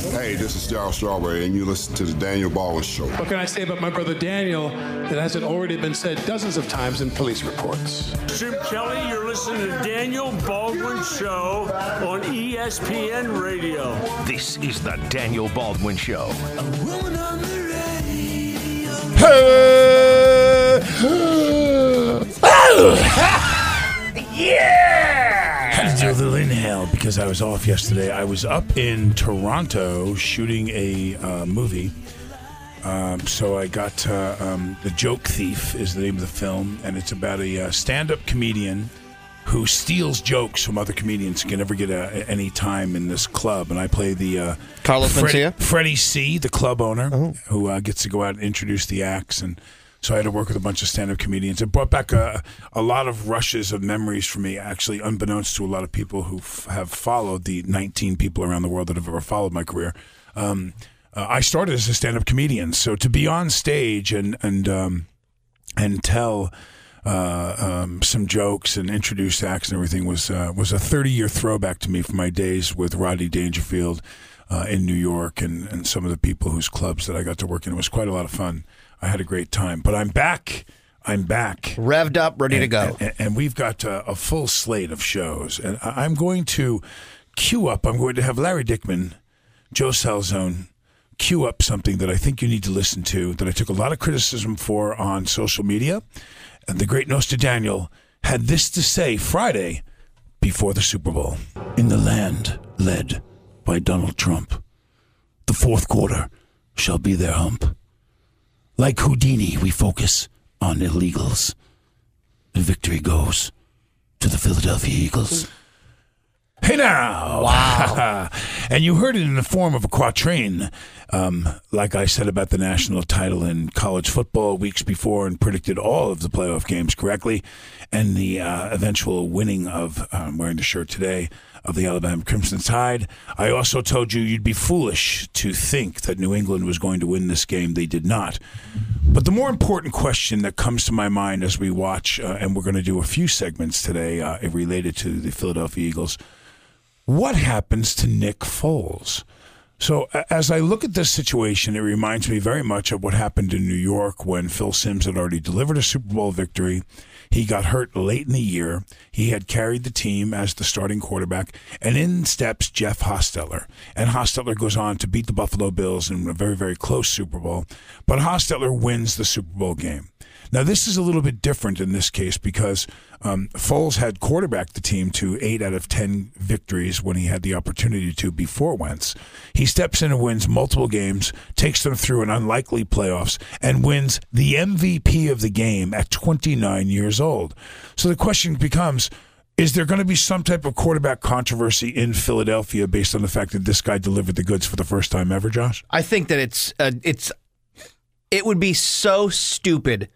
Hey, this is Darryl Strawberry, and you listen to the Daniel Baldwin Show. What can I say about my brother Daniel that hasn't already been said dozens of times in police reports? Jim Kelly, you're listening to Daniel Baldwin Show on ESPN Radio. This is the Daniel Baldwin Show. had to do hell because I was off yesterday. I was up in Toronto shooting a uh, movie. Um, so I got uh, um, The Joke Thief is the name of the film, and it's about a uh, stand-up comedian who steals jokes from other comedians who can never get uh any time in this club. And I play the uh, Carlos Fred- Mencia? Freddie C, the club owner, who uh, gets to go out and introduce the acts. And so I had to work with a bunch of stand up comedians. It brought back a, a lot of rushes of memories for me, actually, unbeknownst to a lot of people who f- have followed the 19 people around the world that have ever followed my career. Um, uh, I started as a stand up comedian. So to be on stage and, and, um, and tell uh, um, some jokes and introduce acts and everything was uh, was a 30 year throwback to me from my days with Rodney Dangerfield uh, in New York and, and some of the people whose clubs that I got to work in. It was quite a lot of fun. I had a great time. But I'm back. I'm back. Revved up, ready to go. And, and we've got uh, a full slate of shows. And I'm going to queue up. I'm going to have Larry Dickman, Joe Salzone, queue up something that I think you need to listen to that I took a lot of criticism for on social media. And the great Nosta Daniel had this to say Friday before the Super Bowl. In the land led by Donald Trump, the fourth quarter shall be their hump. Like Houdini, we focus on illegals. The victory goes to the Philadelphia Eagles. Hey now! Wow. and you heard it in the form of a quatrain, um, like I said about the national title in college football weeks before and predicted all of the playoff games correctly, and the uh, eventual winning of, uh, I'm wearing the shirt today, of the Alabama Crimson Tide. I also told you you'd be foolish to think that New England was going to win this game. They did not. But the more important question that comes to my mind as we watch, uh, and we're going to do a few segments today uh, related to the Philadelphia Eagles, what happens to Nick Foles? So, as I look at this situation, it reminds me very much of what happened in New York when Phil Simms had already delivered a Super Bowl victory. He got hurt late in the year. He had carried the team as the starting quarterback, and in steps Jeff Hostetler. And Hostetler goes on to beat the Buffalo Bills in a very, very close Super Bowl. But Hostetler wins the Super Bowl game. Now, this is a little bit different in this case because um, Foles had quarterbacked the team to eight out of 10 victories when he had the opportunity to before Wentz. He steps in and wins multiple games, takes them through an unlikely playoffs, and wins the MVP of the game at 29 years old. So the question becomes. Is there going to be some type of quarterback controversy in Philadelphia based on the fact that this guy delivered the goods for the first time ever, Josh? I think that it's uh, it's it would be so stupid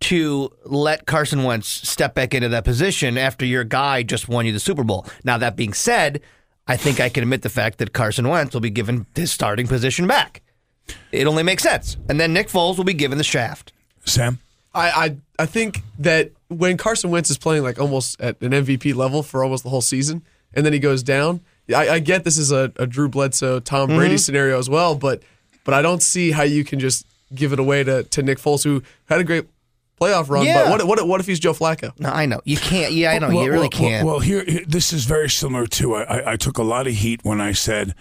to let Carson Wentz step back into that position after your guy just won you the Super Bowl. Now that being said, I think I can admit the fact that Carson Wentz will be given his starting position back. It only makes sense. And then Nick Foles will be given the shaft. Sam? I, I I think that when Carson Wentz is playing like almost at an MVP level for almost the whole season, and then he goes down, I, I get this is a, a Drew Bledsoe, Tom mm-hmm. Brady scenario as well, but but I don't see how you can just give it away to, to Nick Foles, who had a great playoff run. Yeah. But what what what if he's Joe Flacco? No, I know. You can't. Yeah, I know. Well, you really well, can't. Well, well, here, here- this is very similar to. I, I- I took a lot of heat when I said,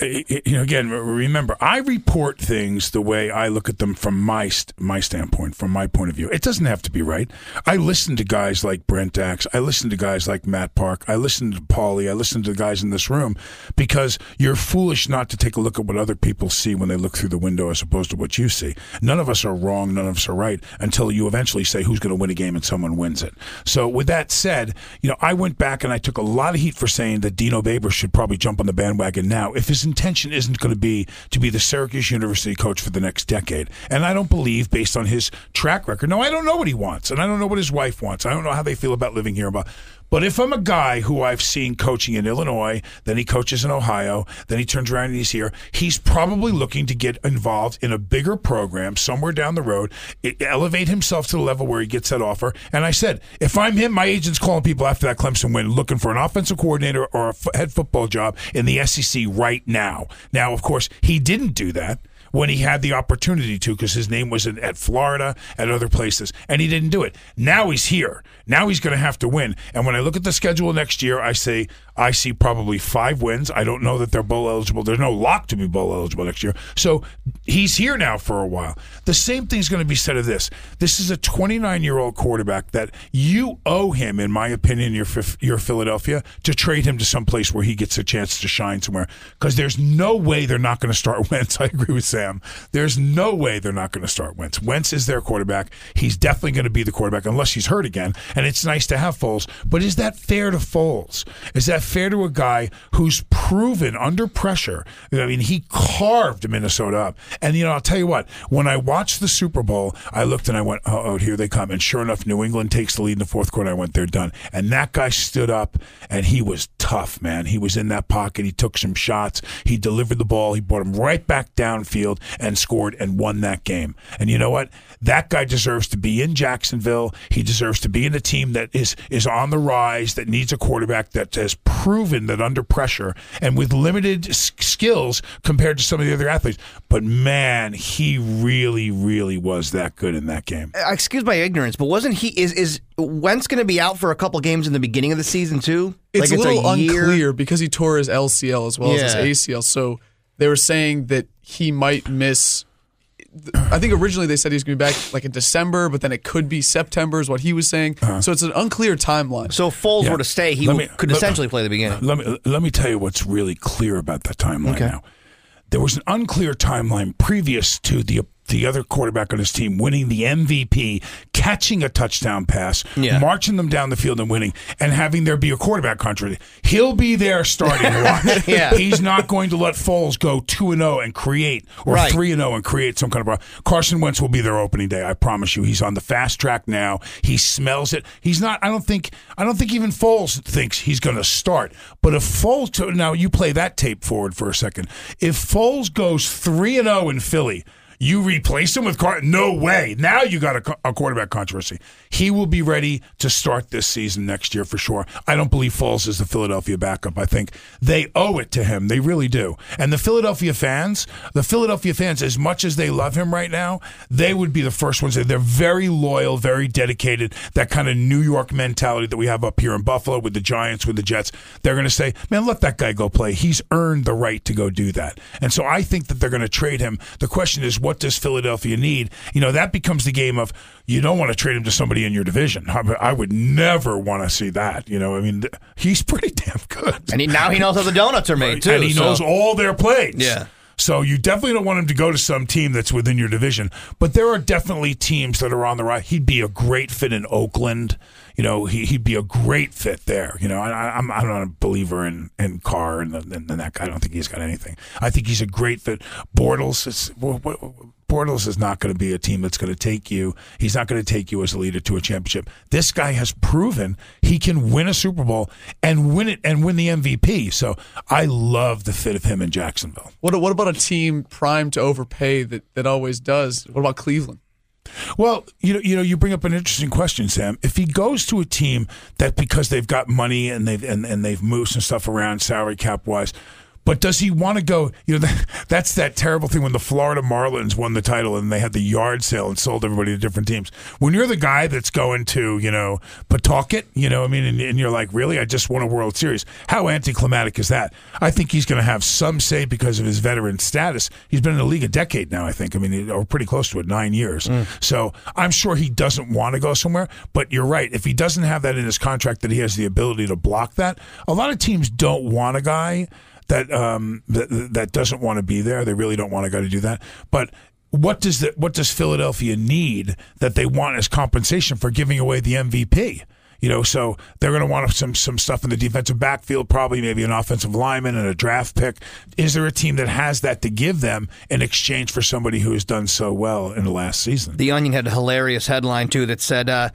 you know, again, remember, I report things the way I look at them from my st- my standpoint, from my point of view. It doesn't have to be right. I listen to guys like Brent Axe. I listen to guys like Matt Park. I listen to Paulie. I listen to the guys in this room because you're foolish not to take a look at what other people see when they look through the window as opposed to what you see. None of us are wrong. None of us are right until you eventually say who's going to win a game and someone wins it. So with that said, you know, I went back and I took a lot of heat for saying that Dino Baber should probably jump on the bandwagon now if his intention isn't going to be to be the Syracuse University coach for the next decade. And I don't believe, based on his track record, no, I don't know what he wants, and I don't know what his wife wants. I don't know how they feel about living here, about. But if I'm a guy who I've seen coaching in Illinois, then he coaches in Ohio, then he turns around and he's here, he's probably looking to get involved in a bigger program somewhere down the road, elevate himself to the level where he gets that offer. And I said, if I'm him, my agent's calling people after that Clemson win looking for an offensive coordinator or a head football job in the SEC right now. Now, of course, he didn't do that when he had the opportunity to because his name was in, at Florida, at other places, and he didn't do it. Now he's here. Now he's going to have to win. And when I look at the schedule next year, I say I see probably five wins. I don't know that they're bowl eligible. There's no lock to be bowl eligible next year. So he's here now for a while. The same thing's going to be said of this. This is a 29 year old quarterback that you owe him, in my opinion, your your Philadelphia, to trade him to some place where he gets a chance to shine somewhere. Because there's no way they're not going to start Wentz. I agree with Sam. There's no way they're not going to start Wentz. Wentz is their quarterback. He's definitely going to be the quarterback unless he's hurt again. And it's nice to have Foles. But is that fair to Foles? Is that fair to a guy who's proven under pressure? I mean, he carved Minnesota up. And, you know, I'll tell you what, when I watched the Super Bowl, I looked and I went, oh, oh, here they come. And sure enough, New England takes the lead in the fourth quarter. I went, they're done. And that guy stood up and he was tough, man. He was in that pocket. He took some shots. He delivered the ball. He brought him right back downfield and scored and won that game. And you know what? That guy deserves to be in Jacksonville. He deserves to be in a team that is is on the rise, that needs a quarterback that has proven that under pressure and with limited s- skills compared to some of the other athletes. But man, he really, really was that good in that game. Uh, Excuse my ignorance, but wasn't he is is Wentz going to be out for a couple games in the beginning of the season too? It's Like, a little year? unclear because he tore his LCL as well Yeah. as his ACL. So they were saying that he might miss. I think originally they said he was going to be back like in December, but then it could be September, is what he was saying. Uh-huh. So it's an unclear timeline. So if Foles Yeah. were to stay, he Let would- me- could let- essentially play the beginning. Let me let me tell you what's really clear about that timeline Okay. now. There was an unclear timeline previous to the the other quarterback on his team winning the MVP, catching a touchdown pass, Yeah. marching them down the field and winning, and having there be a quarterback controversy. He'll be there starting. Watch. Yeah. He's not going to let Foles go two and zero and create or three and zero and create some kind of a. Carson Wentz will be there opening day. I promise you. He's on the fast track now. He smells it. He's not. I don't think. I don't think even Foles thinks he's going to start. But if Foles now you play that tape forward for a second. If Foles goes three and zero in Philly. You replace him with Car? No way. Now you got a, a quarterback controversy. He will be ready to start this season next year for sure. I don't believe Foles is the Philadelphia backup. I think they owe it to him. They really do. And the Philadelphia fans, the Philadelphia fans, as much as they love him right now, they would be the first ones. They're very loyal, very dedicated. That kind of New York mentality that we have up here in Buffalo with the Giants, with the Jets. They're going to say, "Man, let that guy go play. He's earned the right to go do that." And so I think that they're going to trade him. The question is, what does Philadelphia need? You know, that becomes the game of you don't want to trade him to somebody in your division. I, I would never want to see that. You know, I mean, th- he's pretty damn good. And he, now he knows how the donuts are made too. and he so- knows all their plays. Yeah. So you definitely don't want him to go to some team that's within your division. But there are definitely teams that are on the right. He'd be a great fit in Oakland. You know, he, he'd be a great fit there. You know, I, I'm I'm not a believer in in Carr and, and that guy. I don't think he's got anything. I think he's a great fit. Bortles is Bortles is not going to be a team that's going to take you. He's not going to take you as a leader to a championship. This guy has proven he can win a Super Bowl and win it and win the MVP. So I love the fit of him in Jacksonville. What what about a team primed to overpay that, that always does? What about Cleveland? Well, you know, you know, you bring up an interesting question, Sam. If he goes to a team that because they've got money and they've and, and they've moved some stuff around salary cap wise, but does he want to go? You know, that's that terrible thing when the Florida Marlins won the title and they had the yard sale and sold everybody to different teams. When you're the guy that's going to, you know, Pawtucket, you know, I mean, and, and you're like, really, I just won a World Series. How anticlimactic is that? I think he's going to have some say because of his veteran status. He's been in the league a decade now, I think. I mean, or pretty close to it, nine years. Mm. So I'm sure he doesn't want to go somewhere. But you're right. If he doesn't have that in his contract that he has the ability to block that, a lot of teams don't want a guy that um, that that doesn't want to be there. They really don't want to go to do that. But what does the, what does Philadelphia need that they want as compensation for giving away the MVP? You know, so they're going to want some some stuff in the defensive backfield, probably maybe an offensive lineman and a draft pick. Is there a team that has that to give them in exchange for somebody who has done so well in the last season? The Onion had a hilarious headline too that said, uh,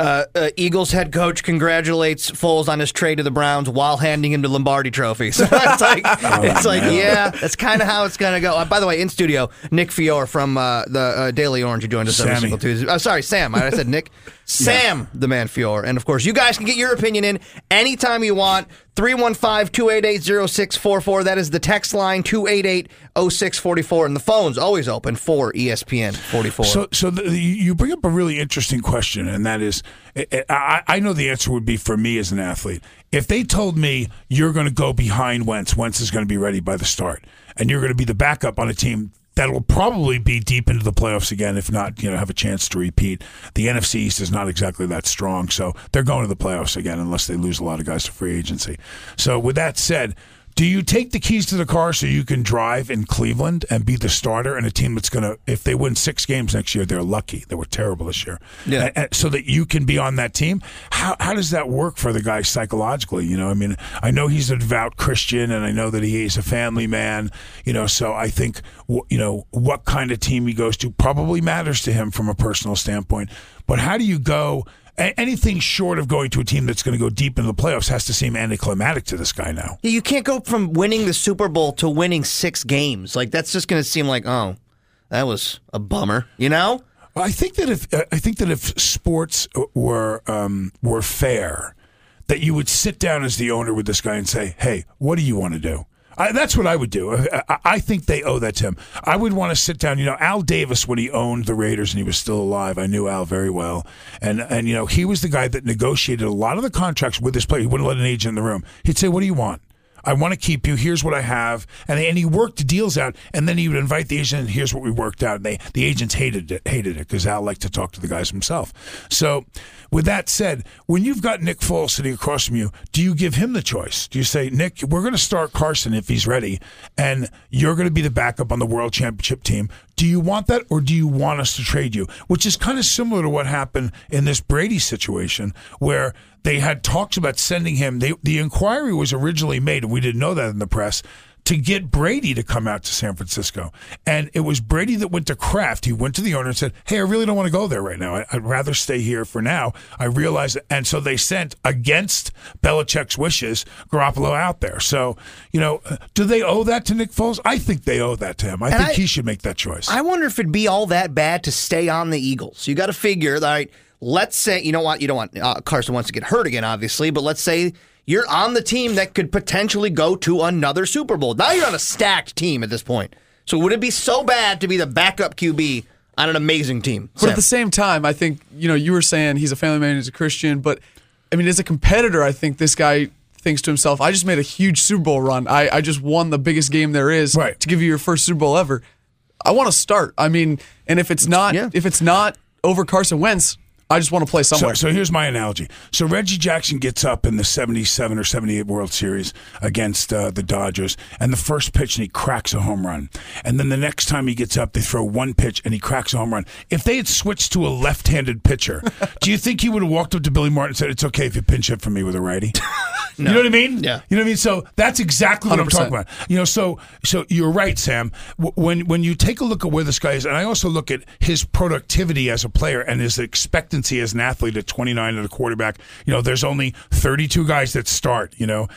Uh, uh, Eagles head coach congratulates Foles on his trade to the Browns while handing him the Lombardi Trophy. So it's like, it's like, yeah, that's kind of how it's gonna go. Uh, by the way, in studio, Nick Fortier from uh, the uh, Daily Orange, who joined us every single Tuesday. Oh, sorry, Sam. I said Nick. Sam, the man Fortier, and of course, you guys can get your opinion in anytime you want. 315-288-0644. That is the text line 288-0644, and the phone's always open for ESPN 44. So, so the, you bring up a really interesting question, and that is, I, I I know the answer would be for me as an athlete. If they told me you're going to go behind Wentz, Wentz is going to be ready by the start, and you're going to be the backup on a team that will probably be deep into the playoffs again, if not, you know, have a chance to repeat. The NFC East is not exactly that strong, so they're going to the playoffs again unless they lose a lot of guys to free agency. So, with that said. Do you take the keys to the car so you can drive in Cleveland and be the starter in a team that's going to, if they win six games next year, they're lucky. They were terrible this year. Yeah. And- and so that you can be on that team. How, how does that work for the guy psychologically? You know, I mean, I know he's a devout Christian and I know that he's a family man, you know, so I think, you know, what kind of team he goes to probably matters to him from a personal standpoint. But how do you go? Anything short of going to a team that's going to go deep into the playoffs has to seem anticlimactic to this guy now. you can't go from winning the Super Bowl to winning six games. Like that's just going to seem like, oh, that was a bummer. You know? Well, I think that if I think that if sports were um, were fair, that you would sit down as the owner with this guy and say, "Hey, what do you want to do?" I, that's what I would do. I, I- I think they owe that to him. I would want to sit down. You know, Al Davis when he owned the Raiders and he was still alive. I knew Al very well, and and you know he was the guy that negotiated a lot of the contracts with his player. He wouldn't let an agent in the room. He'd say, "What do you want?" I want to keep you. Here's what I have, and and he worked deals out, and then he would invite the agent. And here's what we worked out. And they the agents hated it, hated it because Al liked to talk to the guys himself. So, with that said, when you've got Nick Foles sitting across from you, do you give him the choice? Do you say, Nick, we're going to start Carson if he's ready, and you're going to be the backup on the World Championship team? Do you want that, or do you want us to trade you? Which is kind of similar to what happened in this Brady situation, where they had talks about sending him. They, the inquiry was originally made, and we didn't know that in the press, to get Brady to come out to San Francisco. And it was Brady that went to Kraft. He went to the owner and said, Hey, I really don't want to go there right now. I, I'd rather stay here for now. I realize it. And so they sent, against Belichick's wishes, Garoppolo out there. So, you know, do they owe that to Nick Foles? I think they owe that to him. I And think I- he should make that choice. I wonder if it'd be all that bad to stay on the Eagles. You got to figure, all right, let's say, you know what, you don't want uh, Carson wants to get hurt again, obviously, but let's say you're on the team that could potentially go to another Super Bowl. Now you're on a stacked team at this point. So would it be so bad to be the backup QB on an amazing team? But at the same time, I think you know you were saying he's a family man, he's a Christian, but I mean, as a competitor, I think this guy thinks to himself, "I just made a huge Super Bowl run. I, I just won the biggest game there is Right. to give you your first Super Bowl ever. I want to start. I mean, and if it's not Yeah. if it's not over Carson Wentz, I just want to play So, somewhere. so here's my analogy. So Reggie Jackson gets up in the 77 or 78 World Series against uh, the Dodgers, and the first pitch, and he cracks a home run. And then the next time he gets up, they throw one pitch, and he cracks a home run. If they had switched to a left-handed pitcher, do you think he would have walked up to Billy Martin and said, "It's okay if you pinch hit for me with a righty"? You know what I mean? Yeah. You know what I mean? So that's exactly what i am talking about. You know, so so you're right, Sam. When when you take a look at where this guy is, and I also look at his productivity as a player and his expectancy as an athlete at 29 at a quarterback. You know, there's only 32 guys that start. You know.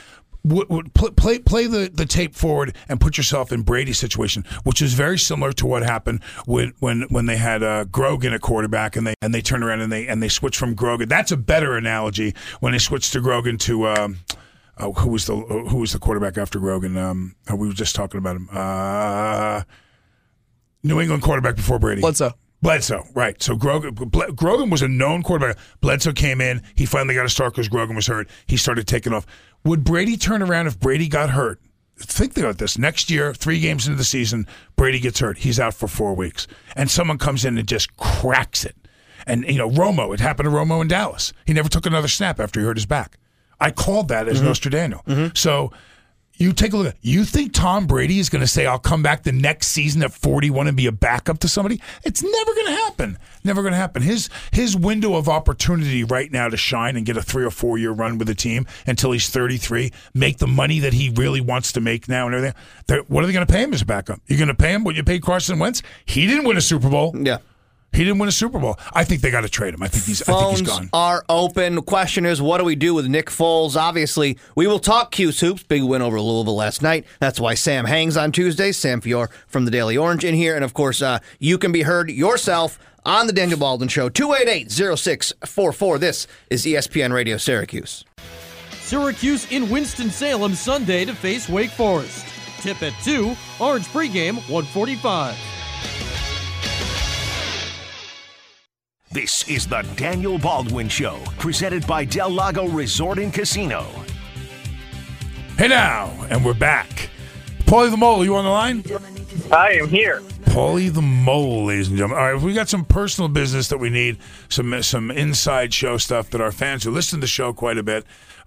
Play play the, the tape forward and put yourself in Brady's situation, which is very similar to what happened when when when they had uh, Grogan at quarterback and they and they turned around and they and they switched from Grogan. That's a better analogy when they switched to Grogan to um, oh, who was the who was the quarterback after Grogan? Um, uh, we were just talking about him. Uh, New England quarterback before Brady. Bledsoe. Bledsoe, right. So Grogan, Grogan was a known quarterback. Bledsoe came in. He finally got a start because Grogan was hurt. He started taking off. Would Brady turn around if Brady got hurt? Think about this. Next year, three games into the season, Brady gets hurt. He's out for four weeks. And someone comes in and just cracks it. And, you know, Romo, it happened to Romo in Dallas. He never took another snap after he hurt his back. I called that as mm-hmm. Nostradamus. Mm-hmm. So you take a look. You think Tom Brady is going to say, "I'll come back the next season at 41 and be a backup to somebody"? It's never going to happen. Never going to happen. His his window of opportunity right now to shine and get a three or four year run with the team until he's 33, make the money that he really wants to make now and everything. What are they going to pay him as a backup? You're going to pay him what you paid Carson Wentz? He didn't win a Super Bowl. yeah. He didn't win a Super Bowl. I think they got to trade him. I think he's. I think he's gone. are open. Question is, what do we do with Nick Foles? Obviously, we will talk Cuse hoops. Big win over Louisville last night. That's why Sam hangs on Tuesdays. Sam Fortier from the Daily Orange in here. And of course, uh, you can be heard yourself on the Daniel Baldwin Show, 288 0644. This is ESPN Radio Syracuse. Syracuse in Winston-Salem Sunday to face Wake Forest. Tip at 2, Orange pregame 145. This is the Daniel Baldwin Show, presented by Del Lago Resort and Casino. Hey now, and we're back. Paulie the Mole, you on the line? I am here. Paulie the Mole, ladies and gentlemen. All right, we got some personal business that we need, some some inside show stuff that our fans who listen to the show quite a bit.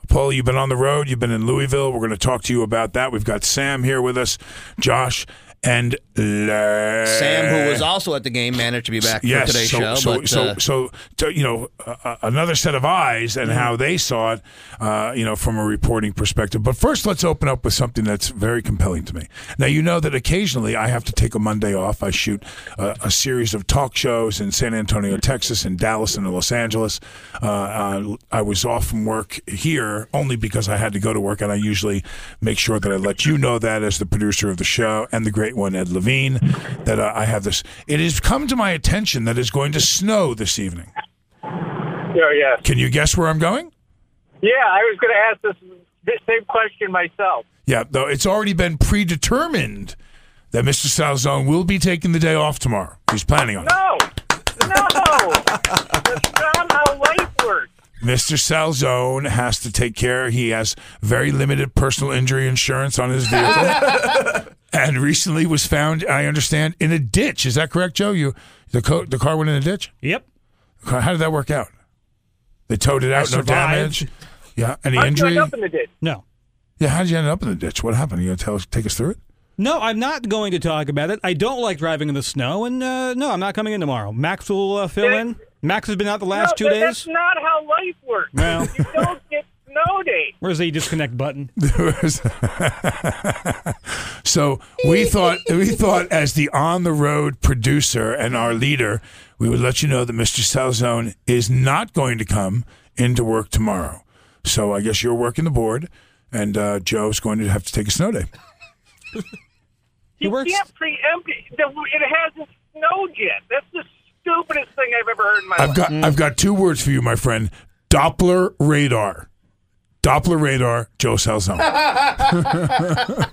Paulie, you've been on the road. You've been in Louisville. We're going to talk to you about that. We've got Sam here with us, Josh, and Larry. Sam, who was also at the game, managed to be back yes, for today's so, show. So, but, so, uh, so, to, you know, uh, another set of eyes and how they saw it, uh, you know, from a reporting perspective. But first, let's open up with something that's very compelling to me. Now, you know that occasionally I have to take a Monday off. I shoot a series of talk shows in San Antonio, Texas, in Dallas, and in Los Angeles. Uh, uh, I was off from work here only because I had to go to work, and I usually make sure that I let you know that as the producer of the show and the great one, Ed Levine, that uh, I have this. It has come to my attention that it's going to snow this evening. Oh, yeah. Can you guess where I'm going? Yeah, I was going to ask this, this same question myself. Yeah, though it's already been predetermined that Mr. Salzone will be taking the day off tomorrow. He's planning on it. No! No! That's not how life works. Mr. Salzone has to take care. He has very limited personal injury insurance on his vehicle, and recently was found, I understand, in a ditch. Is that correct, Joe? You the co- the car went in a ditch. Yep. How did that work out? They towed it out, no survived. damage. Yeah, any How'd you injury? end up in the ditch? No. Yeah, how did you end up in the ditch? What happened? You gonna tell us, take us through it? No, I'm not going to talk about it. I don't like driving in the snow, and uh, no, I'm not coming in tomorrow. Max will uh, fill in. Max has been out the last no, two that- That's not how life works. Well. You don't get snow days. Where's the disconnect button? so we thought we thought as the on the road producer and our leader, we would let you know that Mr. Salzone is not going to come into work tomorrow. So I guess you're working the board, and uh, Joe's going to have to take a snow day. You can't preempt it. It hasn't snowed yet. That's the stupidest thing I've ever heard in my I've life. got I've got two words for you, my friend: Doppler radar. Doppler radar, Joe Salzone.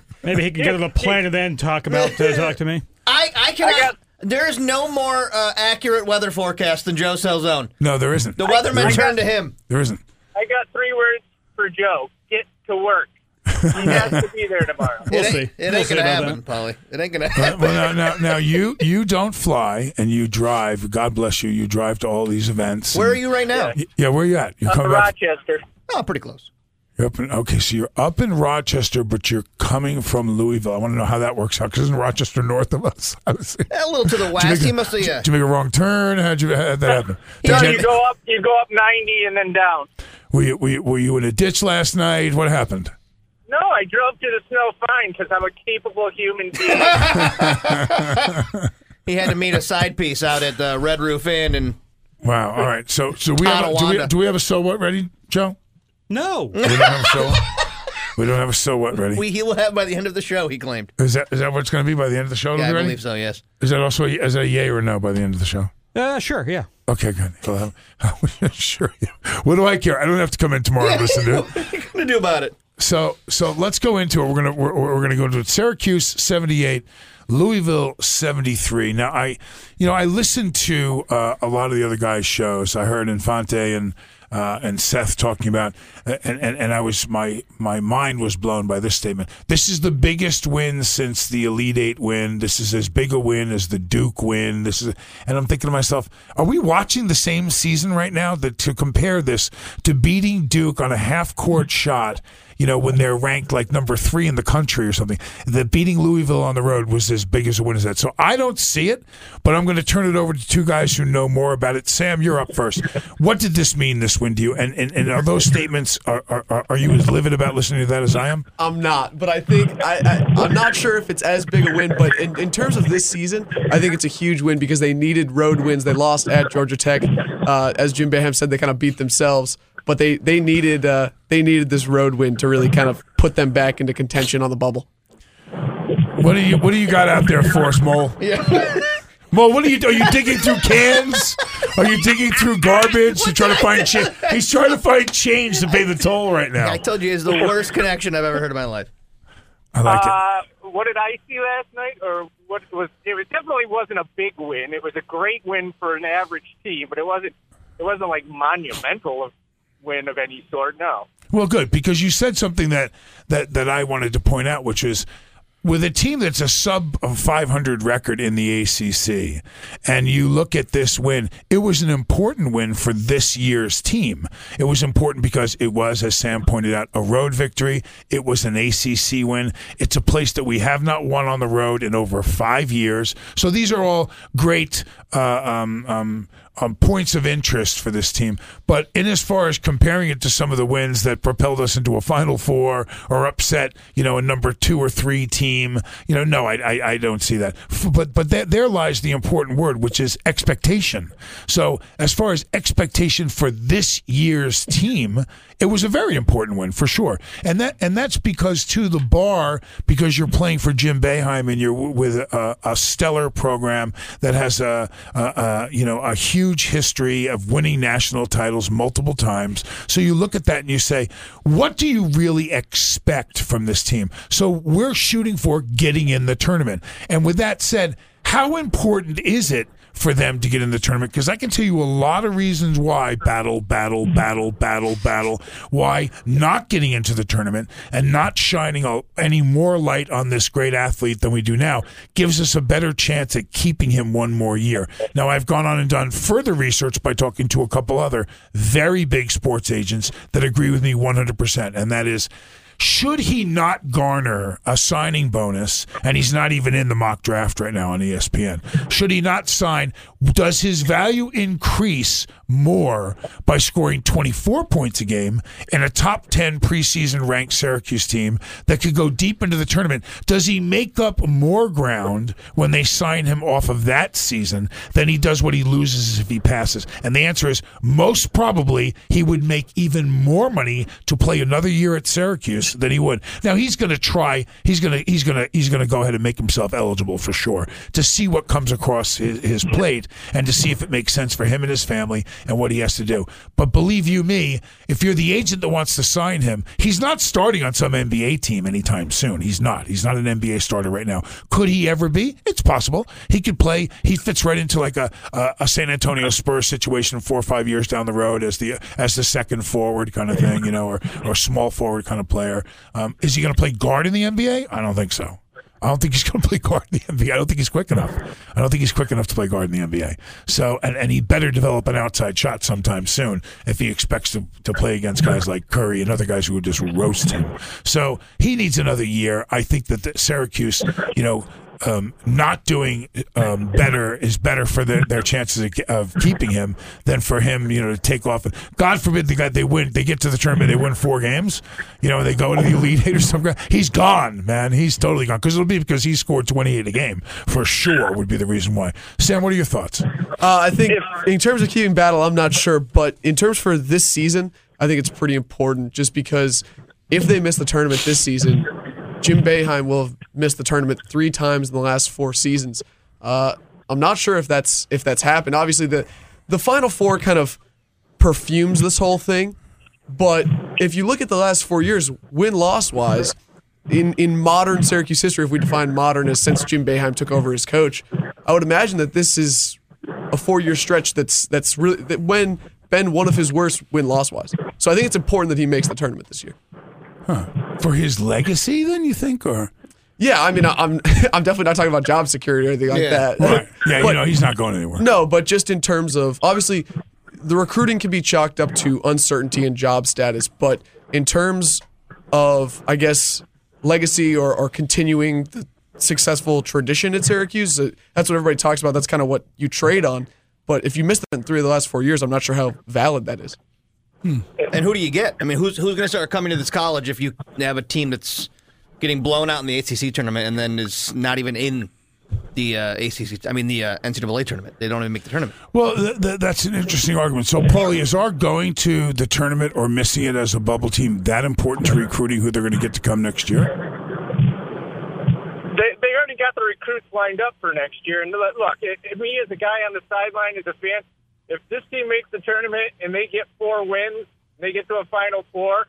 Maybe he can get on the plane and then talk about uh, talk to me. I, I cannot. there is no more uh, accurate weather forecast than Joe Salzone. No, there isn't. The weatherman There isn't. turn to him. There isn't. I got three words for Joe. Get to work. He has to be there tomorrow. We'll it ain't, It ain't gonna happen, Paulie. It ain't gonna Uh, happen. well, now, now, now you you don't fly and you drive. God bless you. You drive to all these events. Where are you right now? Y- Yeah, where are you at? You're Up in coming back. Rochester. Oh, pretty close. You're up in, okay, so you're up in Rochester, but you're coming from Louisville. I want to know how that works out because isn't Rochester north of us? A little to the you west. make a- He must have. Yeah. Did you make a wrong turn? How'd you how'd that happen? No, Did you go up. You go up ninety and then down. were, you, were, you, were you in a ditch last night? What happened? No, I drove to the snow fine because I'm a capable human being. He had to meet a side piece out at the Red Roof Inn, and Wow. All right. So so we have a, do we do we have a so what ready, Joe? No. We don't have a so. we don't have a so what ready. we he will have by the end of the show. He claimed. Is that is that what it's going to be by the end of the show? Yeah, I ready? believe so. Yes. Is that also a, is that a yay or no by the end of the show? Uh, sure, yeah. Okay, good. Well, I'm- sure. Yeah. What do I care? I don't have to come in tomorrow and listen to it. What are you gonna do about it? So so let's go into it. We're gonna we're, we're gonna go into it. Syracuse seventy eight, Louisville seventy three. Now I, you know, I listened to uh, a lot of the other guys' shows. I heard Infante and uh, and Seth talking about, and, and and I was my my mind was blown by this statement. This is the biggest win since the Elite Eight win. This is as big a win as the Duke win. This is, and I'm thinking to myself, are we watching the same season right now? That to compare this to beating Duke on a half court shot you know, when they're ranked like number three in the country or something, that beating Louisville on the road was as big as a win as that. So I don't see it, but I'm going to turn it over to two guys who know more about it. Sam, you're up first. What did this mean, this win to you? And and, and are those statements are, are are you as livid about listening to that as I am? I'm not, but I think I, I I'm not sure if it's as big a win. But in, in terms of this season, I think it's a huge win because they needed road wins. They lost at Georgia Tech, uh, as Jim Boeheim said, they kind of beat themselves. But they they needed uh, they needed this road win to really kind of put them back into contention on the bubble. What do you What do you got out there for us, Mole? Yeah. Mole, what are you? Are you digging through cans? Are you digging through garbage to try to find change? He's trying to find change to pay the toll right now. I told you it's the worst connection I've ever heard in my life. I like it. Uh, what did I see last night, or what was? It was definitely wasn't a big win. It was a great win for an average team, but it wasn't. It wasn't like monumental of win of any sort. No. Well, good because you said something that that that I wanted to point out, which is with a team that's a sub of 500 record in the ACC, and you look at this win, it was an important win for this year's team. It was important because it was, as Sam pointed out, a road victory. It was an ACC win. It's a place that we have not won on the road in over five years. So these are all great. Uh, um, um, um, points of interest for this team. But in as far as comparing it to some of the wins that propelled us into a Final Four or upset, you know, a number two or three team, you know, no, I, I, I don't see that. But but there lies the important word, which is expectation. So as far as expectation for this year's team, it was a very important win for sure, and that and that's because to the bar because you're playing for Jim Boeheim and you're with a, a stellar program that has a, a, a you know a huge history of winning national titles multiple times. So you look at that and you say, what do you really expect from this team? So we're shooting for getting in the tournament, and with that said, how important is it? For them to get in the tournament because I can tell you a lot of reasons why battle, battle, mm-hmm. battle, battle, battle, why not getting into the tournament and not shining a, any more light on this great athlete than we do now gives us a better chance at keeping him one more year. Now, I've gone on and done further research by talking to a couple other very big sports agents that agree with me 100%, and that is should he not garner a signing bonus, and he's not even in the mock draft right now on ESPN, should he not sign, does his value increase more by scoring 24 points a game in a top 10 preseason ranked Syracuse team that could go deep into the tournament? Does he make up more ground when they sign him off of that season than he does what he loses if he passes? And the answer is most probably he would make even more money to play another year at Syracuse than he would. Now he's going to try. He's going to he's going to he's going to go ahead and make himself eligible for sure to see what comes across his, his mm-hmm. plate and to see if it makes sense for him and his family and what he has to do. But believe you me, if you're the agent that wants to sign him, he's not starting on some NBA team anytime soon. He's not. He's not an NBA starter right now. Could he ever be? It's possible. He could play. He fits right into like a a, a San Antonio Spurs situation four or five years down the road as the as the second forward kind of thing, you know, or or small forward kind of player. Um, is he going to play guard in the NBA? I don't think so. I don't think he's going to play guard in the NBA. I don't think he's quick enough. I don't think he's quick enough to play guard in the NBA. So, and, and he better develop an outside shot sometime soon if he expects to, to play against guys like Curry and other guys who would just roast him. So he needs another year. I think that the Syracuse, you know, um, not doing um, better is better for their, chances of, of keeping him than for him, you know, to take off. God forbid the guy they win, they get to the tournament, they win four games, you know, they go to the elite eight or something. He's gone, man. He's totally gone because it'll be because he scored twenty eight a game for sure. Would be the reason why. Sam, what are your thoughts? Uh, I think in terms of keeping battle, I'm not sure, but in terms for this season, I think it's pretty important just because if they miss the tournament this season, Jim Boeheim will have missed the tournament three times in the last four seasons. Uh, I'm not sure if that's if that's happened. Obviously, the the Final Four kind of perfumes this whole thing, but if you look at the last four years, win loss wise, in in modern Syracuse history, if we define modern as since Jim Boeheim took over as coach, I would imagine that this is a four year stretch that's that's really that when been one of his worst win loss wise. So I think it's important that he makes the tournament this year. For his legacy, then you think, or Yeah, I mean, I- I'm I'm definitely not talking about job security or anything like Yeah. that. right? Yeah, But- you know, he's not going anywhere. No, but just in terms of obviously, the recruiting can be chalked up to uncertainty and job status. But in terms of, I guess, legacy or, or continuing the successful tradition at Syracuse. Uh, That's what everybody talks about. That's kind of what you trade on. But if you missed them in three of the last four years, I'm not sure how valid that is. And who do you get? I mean, who's who's going to start coming to this college if you have a team that's getting blown out in the ACC tournament and then is not even in the uh, ACC? I mean, the uh, NCAA tournament. They don't even make the tournament. Well, th- th- that's an interesting argument. So, Paulie, is our going to the tournament or missing it as a bubble team that important to recruiting who they're going to get to come next year? They, they already got the recruits lined up for next year. And look, look, it, it- me as a guy on the sideline, as a fan, if this team makes the tournament and they get four wins, they get to a Final Four,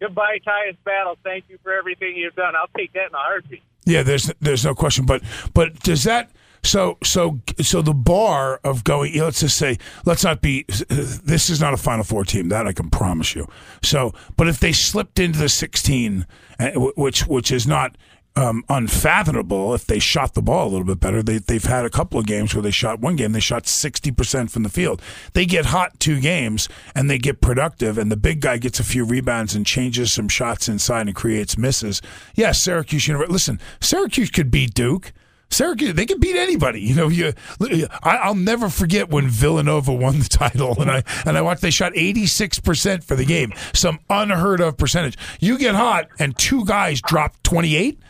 goodbye, Tyus Battle. Thank you for everything you've done. I'll take that in a heartbeat. Yeah, there's there's no question. But but does that so so so the bar of going? Let's just say let's not be. This is not a Final Four team. That I can promise you. So, but if they slipped into the 16, uh, which which is not. Um, unfathomable if they shot the ball a little bit better. They, they've had a couple of games where they shot one game, they shot 60% from the field. They get hot two games and they get productive, and the big guy gets a few rebounds and changes some shots inside and creates misses. Yes, Syracuse University. Listen, Syracuse could beat Duke. Syracuse, they could beat anybody. You know, you, I, I'll never forget when Villanova won the title, and I and I watched. They shot eighty six percent for the game, some unheard of percentage. You get hot, and two guys drop twenty eight.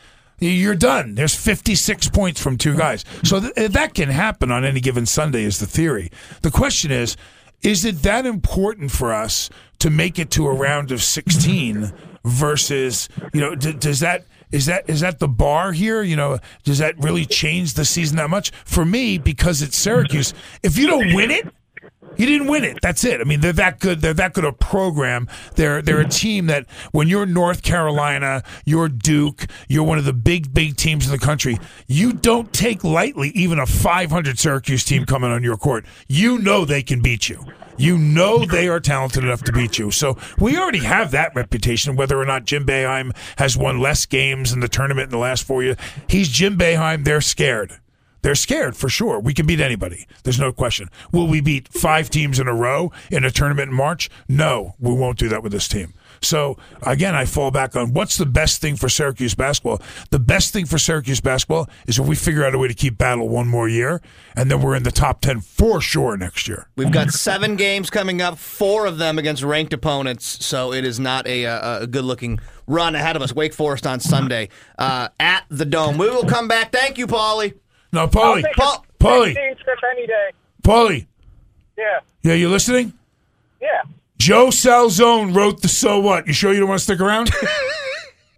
You're done. There's 56 points from two guys. So th- eh, that can happen on any given Sunday, is the theory. The question is, is it that important for us to make it to a round of 16 versus, you know, d- does that is that is that the bar here? You know, does that really change the season that much? For me, because it's Syracuse, if you don't win it, you didn't win it. That's it. I mean, they're that good. They're that good a program. They're they're a team that when you're North Carolina, you're Duke, you're one of the big big teams in the country. You don't take lightly even a 500 Syracuse team coming on your court. You know they can beat you. You know they are talented enough to beat you. So we already have that reputation. Whether or not Jim Boeheim has won less games in the tournament in the last four years, he's Jim Boeheim. They're scared. They're scared for sure. We can beat anybody. There's no question. Will we beat five teams in a row in a tournament in March? No, we won't do that with this team. So again, I fall back on what's the best thing for Syracuse basketball. The best thing for Syracuse basketball is if we figure out a way to keep battle one more year, and then we're in the top ten for sure next year. We've got seven games coming up, four of them against ranked opponents, so it is not a, a, a good looking run ahead of us. Wake Forest on Sunday uh, at the Dome. We will come back. Thank you, Paulie. No, Paulie, Paul, Paulie, trip any day. Paulie. Yeah. Yeah, you listening? Yeah. Joe Salzone wrote the "So What." You sure you don't want to stick around?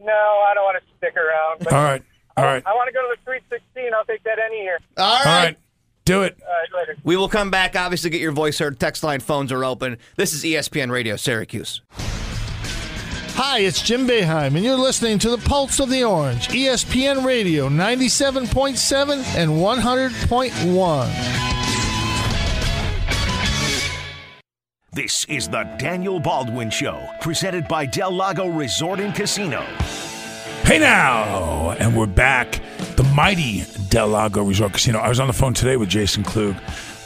No, I don't want to stick around. But All right, all right, I want to go to the 316. I'll take that any year. All right. all right. Do it. All right, later. We will come back. Obviously, get your voice heard. Text line phones are open. This is ESPN Radio Syracuse. Hi, it's Jim Boeheim, and you're listening to the Pulse of the Orange, ESPN Radio 97.7 and 100.1. This is the Daniel Baldwin Show, presented by Del Lago Resort and Casino. Hey now, and we're back. The mighty Del Lago Resort Casino. I was on the phone today with Jason Klug,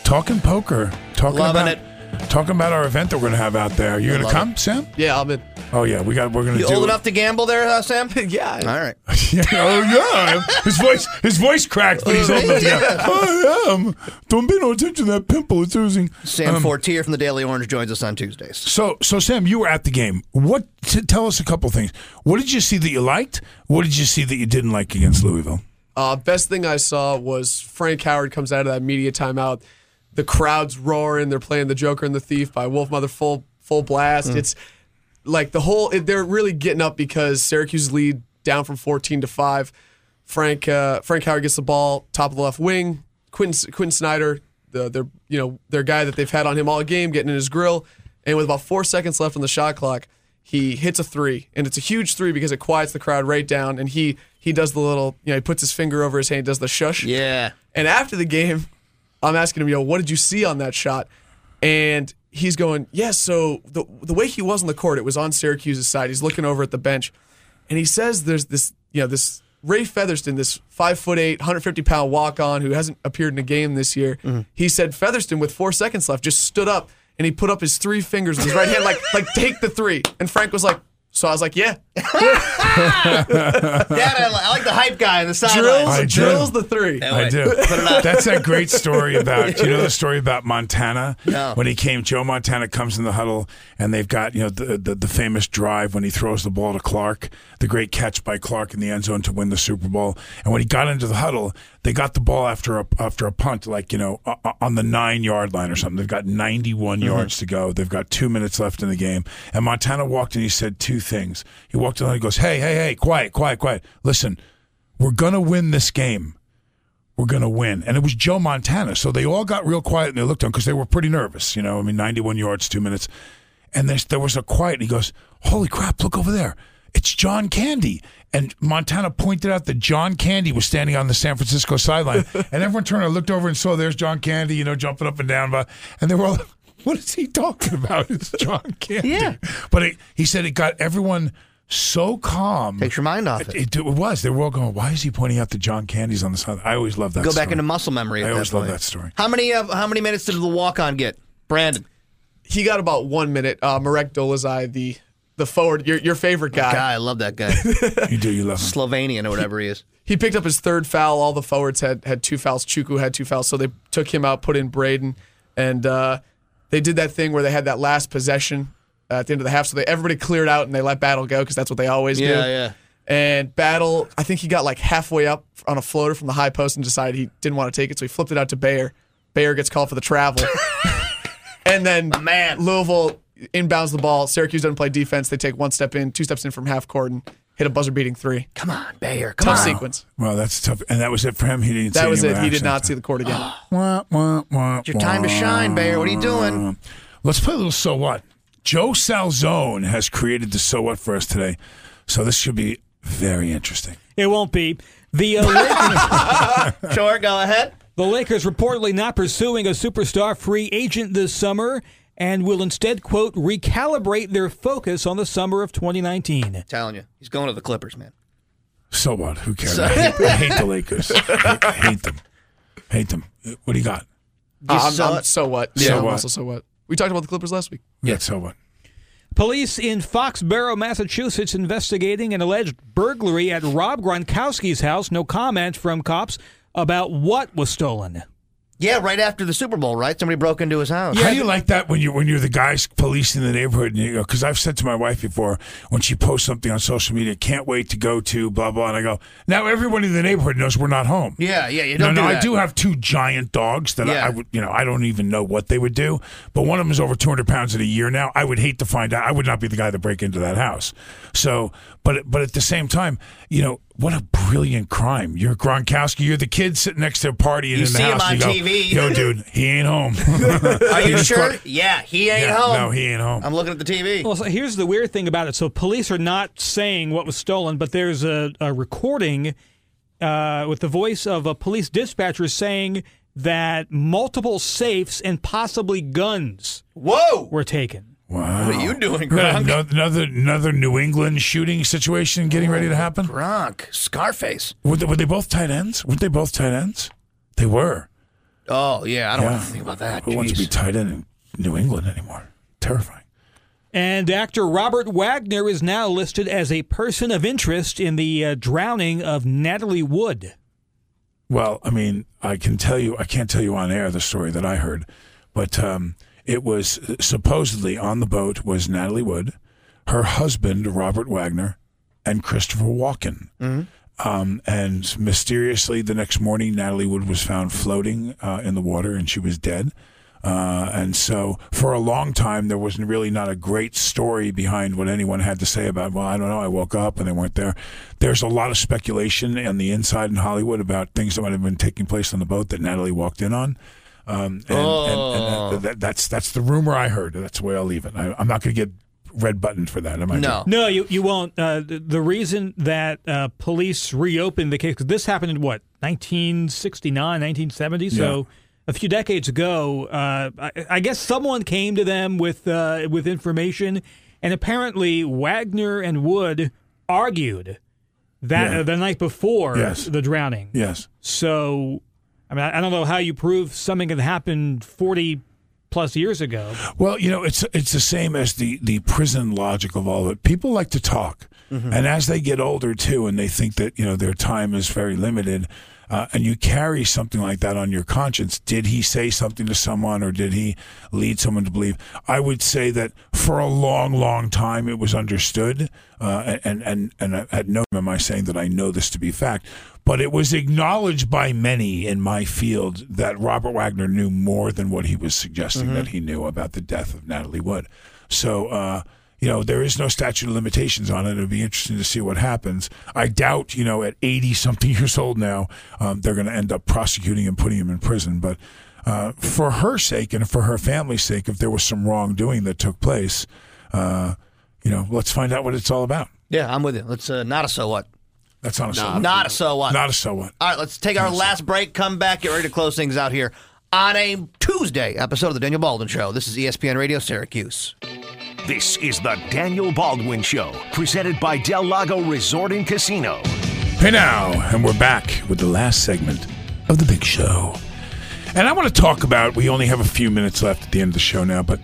talking poker, talking Loving about talking about our event that we're going to have out there. You going to love come, Sam? Yeah, I'll be. Oh yeah, we got. We're going to You do. old it. enough to gamble there, uh, Sam? yeah. All right. Yeah, oh yeah, his voice, his voice cracked, but he's old enough to gamble. I am. Don't pay no attention to that pimple. It's oozing. Sam Um, Fortier from the Daily Orange joins us on Tuesdays. So, so Sam, you were at the game. What? T- tell us a couple things. What did you see that you liked? What did you see that you didn't like against Louisville? Uh, best thing I saw was Frank Howard comes out of that media timeout. The crowd's roaring. They're playing the Joker and the Thief by Wolfmother full full blast. It's like the whole. It, they're really getting up because Syracuse lead down from 14 to five. Frank uh, Frank Howard gets the ball top of the left wing. Quentin Quentin Snider, the their you know their guy that they've had on him all game, getting in his grill, and with about four seconds left on the shot clock, he hits a three, and it's a huge three because it quiets the crowd right down, and he he does the little you know he puts his finger over his hand, does the shush. Yeah. And after the game, I'm asking him, yo, what did you see on that shot? And he's going, yeah, so the the way he was on the court, it was on Syracuse's side. He's looking over at the bench. And he says there's this, you know, this Ray Featherston, this five foot eight, 150 pound walk on who hasn't appeared in a game this year. Mm-hmm. He said Featherston with four seconds left just stood up and he put up his three fingers with his right hand, like like take the three. And Frank was like, So I was like, yeah. Dad, I, li- I like the hype guy in the sideline. I do. Drills the three. Yeah, I do. Put it up. That's that great story about. Do you know the story about Montana? No. When he came, Joe Montana comes in the huddle, and they've got you know the, the the famous drive when he throws the ball to Clark, the great catch by Clark in the end zone to win the Super Bowl. And when he got into the huddle, they got the ball after a after a punt, like you know on the nine yard line or something. They've got ninety mm-hmm. yards to go. They've got two minutes left in the game, and Montana walked and he said two things. He walked in and he goes, "Hey, hey, hey, quiet, quiet, quiet. Listen, we're gonna win this game." we're going to win. And it was Joe Montana. So they all got real quiet and they looked him because they were pretty nervous. You know, I mean, 91 yards, two minutes. And there's, there was a quiet. And he goes, Holy crap, look over there. It's John Candy. And Montana pointed out that John Candy was standing on the San Francisco sideline. and everyone turned and looked over and saw there's John Candy, you know, jumping up and down. And they were all, What is he talking about? It's John Candy. Yeah. But it, he said it got everyone so calm. Takes your mind off it. It, it was. They were all going, Why is he pointing out the John Candies on the side? I always love that story. Go story. back into muscle memory. At I always love that story. How many uh, how many minutes did the walk on get, Brandon? He got about one minute. Uh, Marek Dolezaj, the the forward, your your favorite guy. Guy, I love that guy. You do, you love him. Slovenian or whatever he is. He picked up his third foul. All the forwards had had two fouls. Chukwu had two fouls, so they took him out, put in Braden, and uh, they did that thing where they had that last possession at the end of the half. So they everybody cleared out and they let Battle go because that's what they always do. Yeah, yeah. And Battle, I think he got like halfway up on a floater from the high post and decided he didn't want to take it, so he flipped it out to Bayer. Bayer gets called for the travel. and then man. Louisville inbounds the ball. Syracuse doesn't play defense. They take one step in, two steps in from half court, and hit a buzzer beating three. Come on, Bayer. Come Tough on. sequence. Well, that's tough. And that was it for him. He didn't. See the. That see was any it. He did not see the court again. Wah, wah, wah, It's your time to shine, Bayer. What are you doing? Let's play a little so what. Joe Salzone has created the so what for us today, so this should be very interesting. It won't be. The uh, Lakers, Sure, go ahead. the Lakers reportedly not pursuing a superstar free agent this summer and will instead, quote, recalibrate their focus on the summer of 2019. telling you, he's going to the Clippers, man. So what? Who cares? I hate, I hate the Lakers. I hate, I hate them. Hate them. What do you got? Uh, I'm, saw I'm- so what? So Yeah, I'm what? also so what? We talked about the Clippers last week. Yeah. So what? Police in Foxborough, Massachusetts, investigating an alleged burglary at Rob Gronkowski's house. No comment from cops about what was stolen. Yeah, right after the Super Bowl, right? Somebody broke into his house. Yeah, How do you like that when you when you're the guys policing the neighborhood? And you go, because I've said to my wife before when she posts something on social media, can't wait to go to blah blah, and I go, now everyone in the neighborhood knows we're not home. Yeah, yeah, you don't no, do I that. do have two giant dogs that I, I would, you know, I don't even know what they would do. But one of them is over 200 pounds in a year now. I would hate to find out. I would not be the guy to break into that house. So, but but at the same time, you know, what a brilliant crime. You're Gronkowski. You're the kid sitting next to a party You in the see him on you go, TV. Yo, dude, he ain't home. Are you sure? caught- yeah, he ain't Yeah, home. No, he ain't home. I'm looking at the TV. Well, so here's the weird thing about it. So police are not saying what was stolen, but there's a, a recording uh, with the voice of a police dispatcher saying that multiple safes and possibly guns Whoa! were taken. Wow. What are you doing, We Gronk? Another, another another New England shooting situation getting ready to happen. Gronk, Scarface. Were they, were they both tight ends? Weren't they both tight ends? They were. Oh yeah, I don't Yeah. want to think about that. Who wants to be tight end in New England anymore? Terrifying. And actor Robert Wagner is now listed as a person of interest in the uh, drowning of Natalie Wood. Well, I mean, I can tell you, I can't tell you on air the story that I heard, but um, it was supposedly on the boat was Natalie Wood, her husband Robert Wagner, and Christopher Walken. Um, and mysteriously, the next morning, Natalie Wood was found floating uh, in the water, and she was dead. Uh, and so, for a long time, there was really not a great story behind what anyone had to say about. Well, I don't know. I woke up and they weren't there. There's a lot of speculation on the inside in Hollywood about things that might have been taking place on the boat that Natalie walked in on. Um, and, and, and that, that, that's that's the rumor I heard. That's the way I'll leave it. I, I'm not going to get red buttoned for that. Am I? No. No, you, you won't. Uh, the, the reason that uh, police reopened the case, because this happened in what, 1969, 1970? So a few decades ago, uh, I, I guess someone came to them with, uh, with information, and apparently Wagner and Wood argued that Yeah. uh, the night before Yes. the drowning. Yes. So, I mean, I, don't know how you prove something that happened 40 plus years ago. Well, you know, it's it's the same as the the prison logic of all of it. People like to talk, and as they get older too, and they think that you know their time is very limited, uh, and you carry something like that on your conscience. Did he say something to someone, or did he lead someone to believe? I would say that for a long, long time it was understood, uh, and and and at no time am I saying that I know this to be fact. But it was acknowledged by many in my field that Robert Wagner knew more than what he was suggesting that he knew about the death of Natalie Wood. So, uh, you know, there is no statute of limitations on it. It'll be interesting to see what happens. I doubt, you know, at 80 something years old now, um, they're going to end up prosecuting and putting him in prison. But uh, for her sake and for her family's sake, if there was some wrongdoing that took place, uh, you know, let's find out what it's all about. Yeah, I'm with you. Let's uh, not a so what. That's not a so what. Not a so what. Not a so what. All right, let's take our last break, come back, get ready to close things out here on a Tuesday episode of the Daniel Baldwin Show. This is ESPN Radio Syracuse. This is the Daniel Baldwin Show, presented by Del Lago Resort and Casino. Hey now, and we're back with the last segment of the big show. And I want to talk about, we only have a few minutes left at the end of the show now, but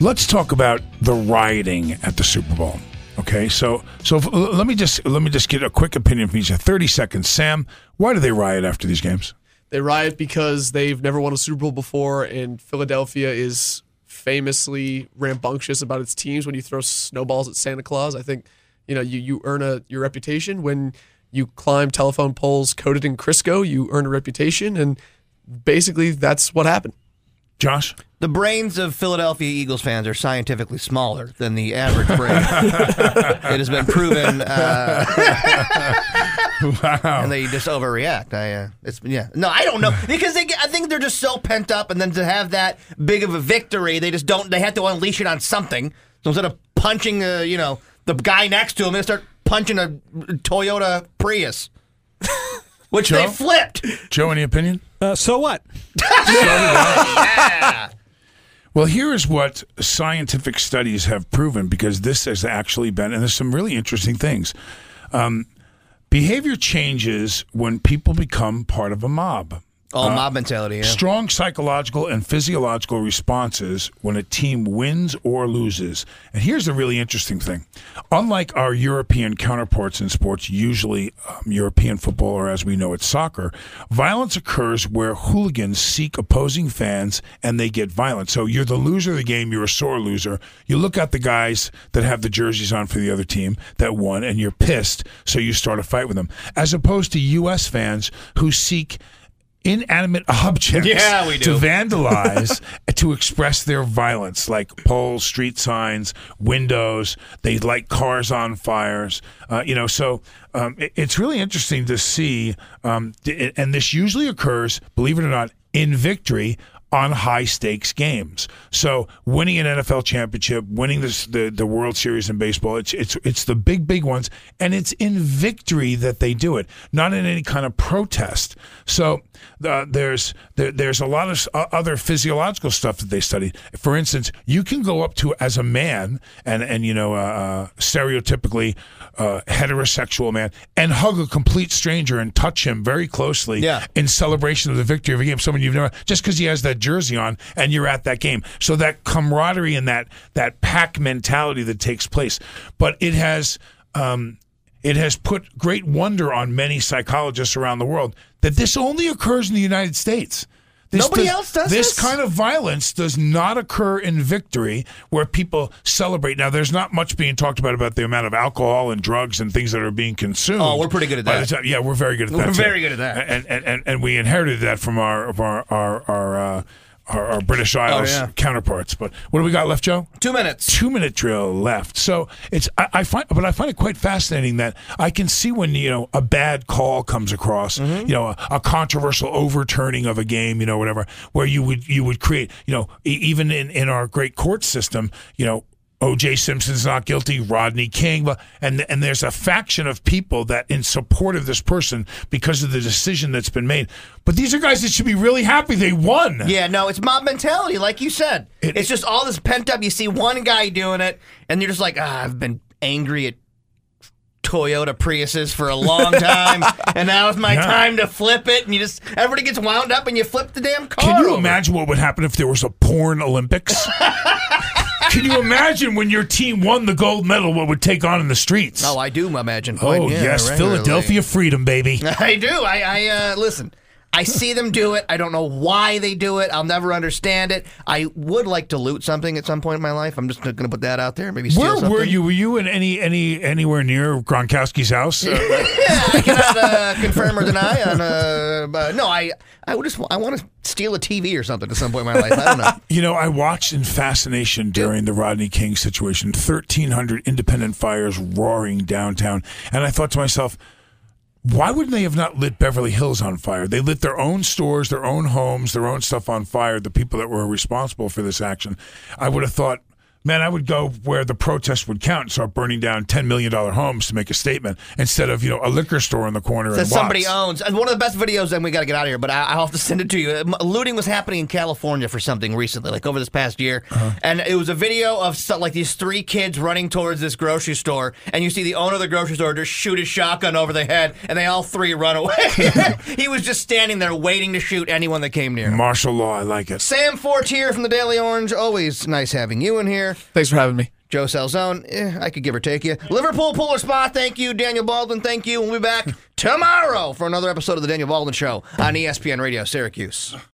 let's talk about the rioting at the Super Bowl. Okay, so so f- l- let me just let me just get a quick opinion from each. Thirty seconds, Sam. Why do they riot after these games? They riot because they've never won a Super Bowl before, and Philadelphia is famously rambunctious about its teams. When you throw snowballs at Santa Claus, I think you know you you earn a your reputation when you climb telephone poles coated in Crisco. You earn a reputation, and basically that's what happened. Josh, The brains of Philadelphia Eagles fans are scientifically smaller than the average brain. it has been proven, uh, wow. and they just overreact. I, uh, it's yeah, no, I don't know because they, get- I think they're just so pent up, and then to have that big of a victory, they just don't. They have to unleash it on something. So instead of punching, uh, you know, the guy next to him, they start punching a Toyota Prius, which they Joe? flipped. Joe, any opinion? Uh, so what? Well, here is what scientific studies have proven because this has actually been, and there's some really interesting things. Um, behavior changes when people become part of a mob. Oh, mob mentality. Yeah. Strong psychological and physiological responses when a team wins or loses. And here's the really interesting thing. Unlike our European counterparts in sports, usually um, European football or as we know it, soccer, violence occurs where hooligans seek opposing fans and they get violent. So you're the loser of the game, you're a sore loser. You look at the guys that have the jerseys on for the other team that won and you're pissed, so you start a fight with them. As opposed to U.S. fans who seek inanimate objects Yeah, we to vandalize to express their violence like poles street signs windows. They light cars on fires. Uh, you know so um, it- it's really interesting to see um, and this usually occurs believe it or not in victory on high stakes games. So winning an NFL championship, winning this, the the World Series in baseball, it's it's it's the big big ones, and it's in victory that they do it, not in any kind of protest. So uh, there's there, there's a lot of uh, other physiological stuff that they studied. For instance, you can go up to as a man and and you know uh, uh, stereotypically uh, heterosexual man and hug a complete stranger and touch him very closely Yeah. in celebration of the victory of a game. Someone you've never just because he has that jersey on and you're at that game. So that camaraderie and that that pack mentality that takes place, but it has. Um, it has put great wonder on many psychologists around the world that this only occurs in the United States. This Nobody else does this this? kind of violence does not occur in victory where people celebrate. Now, there's not much being talked about about the amount of alcohol and drugs and things that are being consumed. Oh, we're pretty good at that. time- yeah, we're very good at that. We're too. very good at that. And and, and, and we inherited that from our our our our, uh, our, our British Isles Oh, yeah. counterparts. But what do we got left, Joe? Two minutes. two minute drill left. So it's I, I find, but I find it quite fascinating that I can see when you know a bad call comes across, Mm-hmm. you know, a, a controversial overturning of a game, you know, whatever, where you would you would create, you know, e- even in in our great court system, you know. O.J. Simpson's not guilty. Rodney King, and and there's a faction of people that in support of this person because of the decision that's been made. But these are guys that should be really happy they won. Yeah, no, it's mob mentality, like you said. It- it's just all this pent up. You see one guy doing it, and you're just like, ah, I've been angry at Toyota Priuses for a long time, and now it's my Yeah. time to flip it. And you just everybody gets wound up, and you flip the damn car. Can you over. imagine what would happen if there was a porn Olympics? Can you imagine when your team won the gold medal, what would take on in the streets? Oh, I do imagine. Oh, yeah, yes, regularly. Philadelphia freedom, baby. I do. I, I uh, listen. I see them do it. I don't know why they do it. I'll never understand it. I would like to loot something at some point in my life. I'm just going to put that out there. Maybe steal Where something. were you? Were you in any any anywhere near Gronkowski's house? Yeah, I cannot uh, confirm or deny. On uh, but no, I I would just I want to steal a TV or something at some point in my life. I don't know. You know, I watched in fascination during the Rodney King situation, 1,300 independent fires roaring downtown. And I thought to myself, why wouldn't they have not lit Beverly Hills on fire? They lit their own stores, their own homes, their own stuff on fire, the people that were responsible for this action. I would have thought, man, I would go where the protest would count and start burning down $10 million homes to make a statement instead of, you know, a liquor store in the corner. that somebody owns. And one of the best videos, and we got to get out of here, but I, I'll have to send it to you. Looting was happening in California for something recently, like over this past year. Uh-huh. And it was a video of so, like these three kids running towards this grocery store, and you see the owner of the grocery store just shoot his shotgun over the head, and they all three run away. he was just standing there waiting to shoot anyone that came near. Martial law, I like it. Sam Fortier from the Daily Orange. Always nice having you in here. Thanks for having me. Joe Salzone, eh, I could give or take you. Liverpool Puller Spa, thank you. Daniel Baldwin, thank you. We'll be back tomorrow for another episode of The Daniel Baldwin Show on ESPN Radio Syracuse.